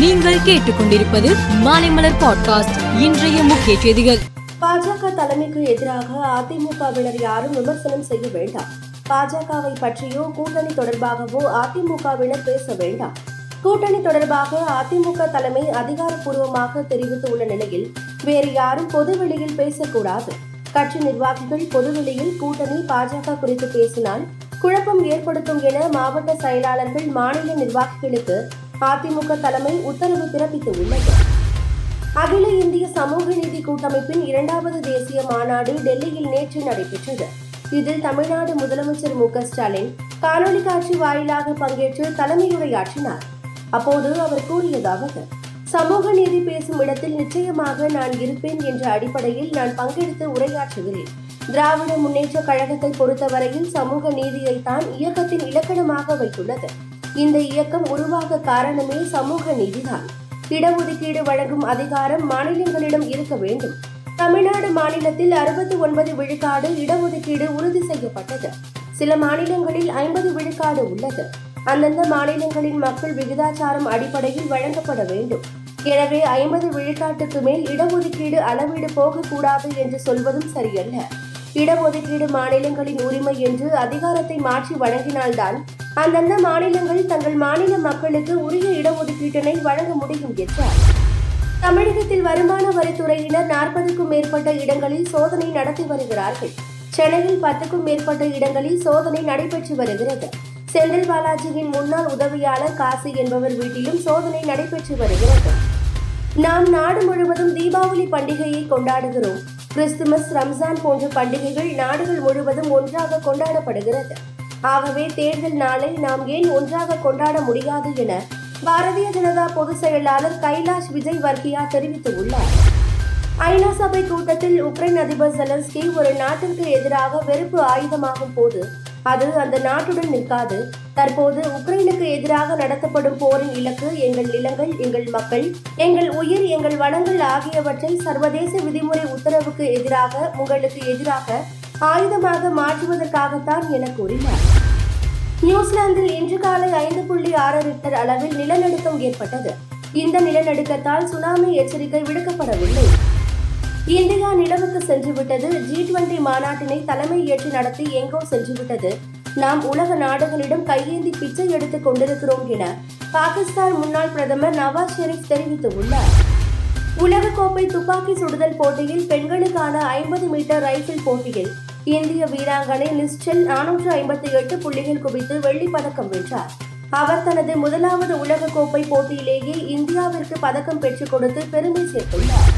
நீங்கள் கேட்டுக்கொண்டிருப்பது மாலைமலர் பாட்காஸ்ட். இன்றைய முக்கிய செய்திகள். பாஜக தலைமைக்கு எதிராக அதிமுகவினர் யாரும் விமர்சனம் செய்ய வேண்டாம். பாஜகவை பற்றியோ கூட்டணி தொடர்பாகவோ அதிமுகவினர் பேச வேண்டாம். கூட்டணி தொடர்பாக அதிமுக தலைமை அதிகாரப்பூர்வமாக தெரிவித்துள்ள நிலையில் வேறு யாரும் பொதுவெளியில் பேசக்கூடாது. கட்சி நிர்வாகிகள் பொதுவெளியில் கூட்டணி பாஜக குறித்து பேசினால் குழப்பம் ஏற்படுத்தும் என மாவட்ட செயலாளர்கள் மாநில நிர்வாகிகளுக்கு அதிமுக தலைமை உத்தரவு பிறப்பித்துள்ளது அகில இந்திய சமூக நீதி கூட்டமைப்பின் இரண்டாவது தேசிய மாநாடு டெல்லியில் நேற்று நடைபெற்றது. இதில் தமிழ்நாடு முதலமைச்சர் மு ஸ்டாலின் காணொலி காட்சி வாயிலாக பங்கேற்று தலைமையுரையாற்றினார். அப்போது அவர் கூறியதாவது சமூக நீதி பேசும் இடத்தில் நிச்சயமாக நான் இருப்பேன் என்ற அடிப்படையில் நான் பங்கெடுத்து உரையாற்றுகிறேன். திராவிட முன்னேற்ற கழகத்தை பொறுத்தவரையில் சமூக நீதியை தான் இயக்கத்தின் இலக்கணமாக வைத்துள்ளது. இந்த இயக்கம் உருவாக காரணமே சமூக நீதிதான். இடஒதுக்கீடு வழங்கும் அதிகாரம் மாநிலங்களிடம் இருக்க வேண்டும். தமிழ்நாடு மாநிலத்தில் அறுபத்தி ஒன்பது விழுக்காடு இடஒதுக்கீடு உறுதி செய்யப்பட்டது. சில மாநிலங்களில் ஐம்பது விழுக்காடு உள்ளது. அந்தந்த மாநிலங்களின் மக்கள் விகிதாச்சாரம் அடிப்படையில் வழங்கப்பட வேண்டும். எனவே ஐம்பது விழுக்காட்டுக்கு மேல் இடஒதுக்கீடு அளவீடு போகக்கூடாது என்று சொல்வதும் சரியல்ல. இடஒதுக்கீடு மாநிலங்களின் உரிமை என்று அதிகாரத்தை மாற்றி வழங்கினால்தான் அந்தந்த மாநிலங்கள் தங்கள் மாநில மக்களுக்கு உரிய இடஒதுக்கீட்டினை வழங்க முடியும் என்றார். தமிழகத்தில் வருமான வரித்துறையினர் நாற்பதுக்கும் மேற்பட்ட இடங்களில் சோதனை நடத்தி வருகிறார்கள். சென்னையில் பத்துக்கும் மேற்பட்ட இடங்களில் சோதனை நடைபெற்று வருகிறது. செந்தில் பாலாஜியின் முன்னாள் உதவியாளர் காசி என்பவர் வீட்டிலும் சோதனை நடைபெற்று வருகிறது. நாம் நாடு முழுவதும் தீபாவளி பண்டிகையை கொண்டாடுகிறோம். கிறிஸ்துமஸ் ரம்ஜான் போன்ற பண்டிகைகள் நாடுகள் முழுவதும் ஒன்றாக கொண்டாடப்படுகிறது. ஆகவே தேர்தல் நாளை நாம் ஏன் ஒன்றாக கொண்டாட முடியாது என பாரதிய ஜனதா பொதுச் செயலாளர் கைலாஷ் விஜய் வர்கியா தெரிவித்துள்ளார். ஐநா சபை கூட்டத்தில் உக்ரைன் அதிபர் ஜெலன்ஸ்கி ஒரு நாட்டிற்கு எதிராக வெறுப்பு ஆயுதமாகும் போது அது அந்த நாட்டுடன் நிற்காது. தற்போது உக்ரைனுக்கு எதிராக நடத்தப்படும் போரின் இலக்கு எங்கள் நிலங்கள் எங்கள் மக்கள் எங்கள் உயிர் எங்கள் வளங்கள் ஆகியவற்றை சர்வதேச விதிமுறை உத்தரவுக்கு எதிராக உங்களுக்கு எதிராக ஆயுதமாக மாற்றுவதற்காகத்தான் என கூறினார். நியூசிலாந்தில் இன்று காலை ஐந்து புள்ளி ஆறு ரிக்டர் அளவில் நிலநடுக்கம் ஏற்பட்டது. இந்த நிலநடுக்கத்தால் சுனாமி எச்சரிக்கை விடுக்கப்படவில்லை. இந்தியா நிலவுக்கு சென்றுவிட்டது. ஜி டுவெண்டி மாநாட்டினை தலைமை ஏற்று நடத்தி எங்கோ சென்றுவிட்டது. நாம் உலக நாடுகளிடம் கையேந்தி பிச்சை எடுத்துக் கொண்டிருக்கிறோம் என பாகிஸ்தான் முன்னாள் பிரதமர் நவாஸ் ஷெரீப் தெரிவித்துள்ளார். உலகக்கோப்பை துப்பாக்கி சுடுதல் போட்டியில் பெண்களுக்கான ஐம்பது மீட்டர் ரைபிள் போட்டியில் இந்திய வீராங்கனை லிஸ்டில் நானூற்று ஐம்பத்தி எட்டு புள்ளிகள் குவித்து வெள்ளிப் பதக்கம் வென்றார். அவர் தனது முதலாவது உலகக்கோப்பை போட்டியிலேயே இந்தியாவிற்கு பதக்கம் பெற்றுக் கொடுத்து பெருமை சேர்த்துள்ளார்.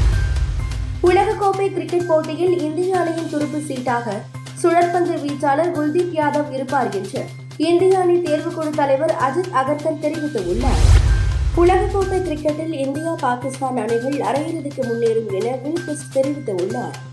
உலகக்கோப்பை கிரிக்கெட் போட்டியில் இந்திய அணியின் துருப்பு சீட்டாக சுழற்பந்து வீச்சாளர் குல்தீப் யாதவ் இருப்பார் என்று இந்திய அணி தேர்வுக்குழு தலைவர் அஜித் அகர்கர் தெரிவித்துள்ளார். உலகக்கோப்பை கிரிக்கெட்டில் இந்தியா பாகிஸ்தான் அணிகள் அரையிறுதிக்கு முன்னேறும் என வில்கிஸ் தெரிவித்துள்ளார்.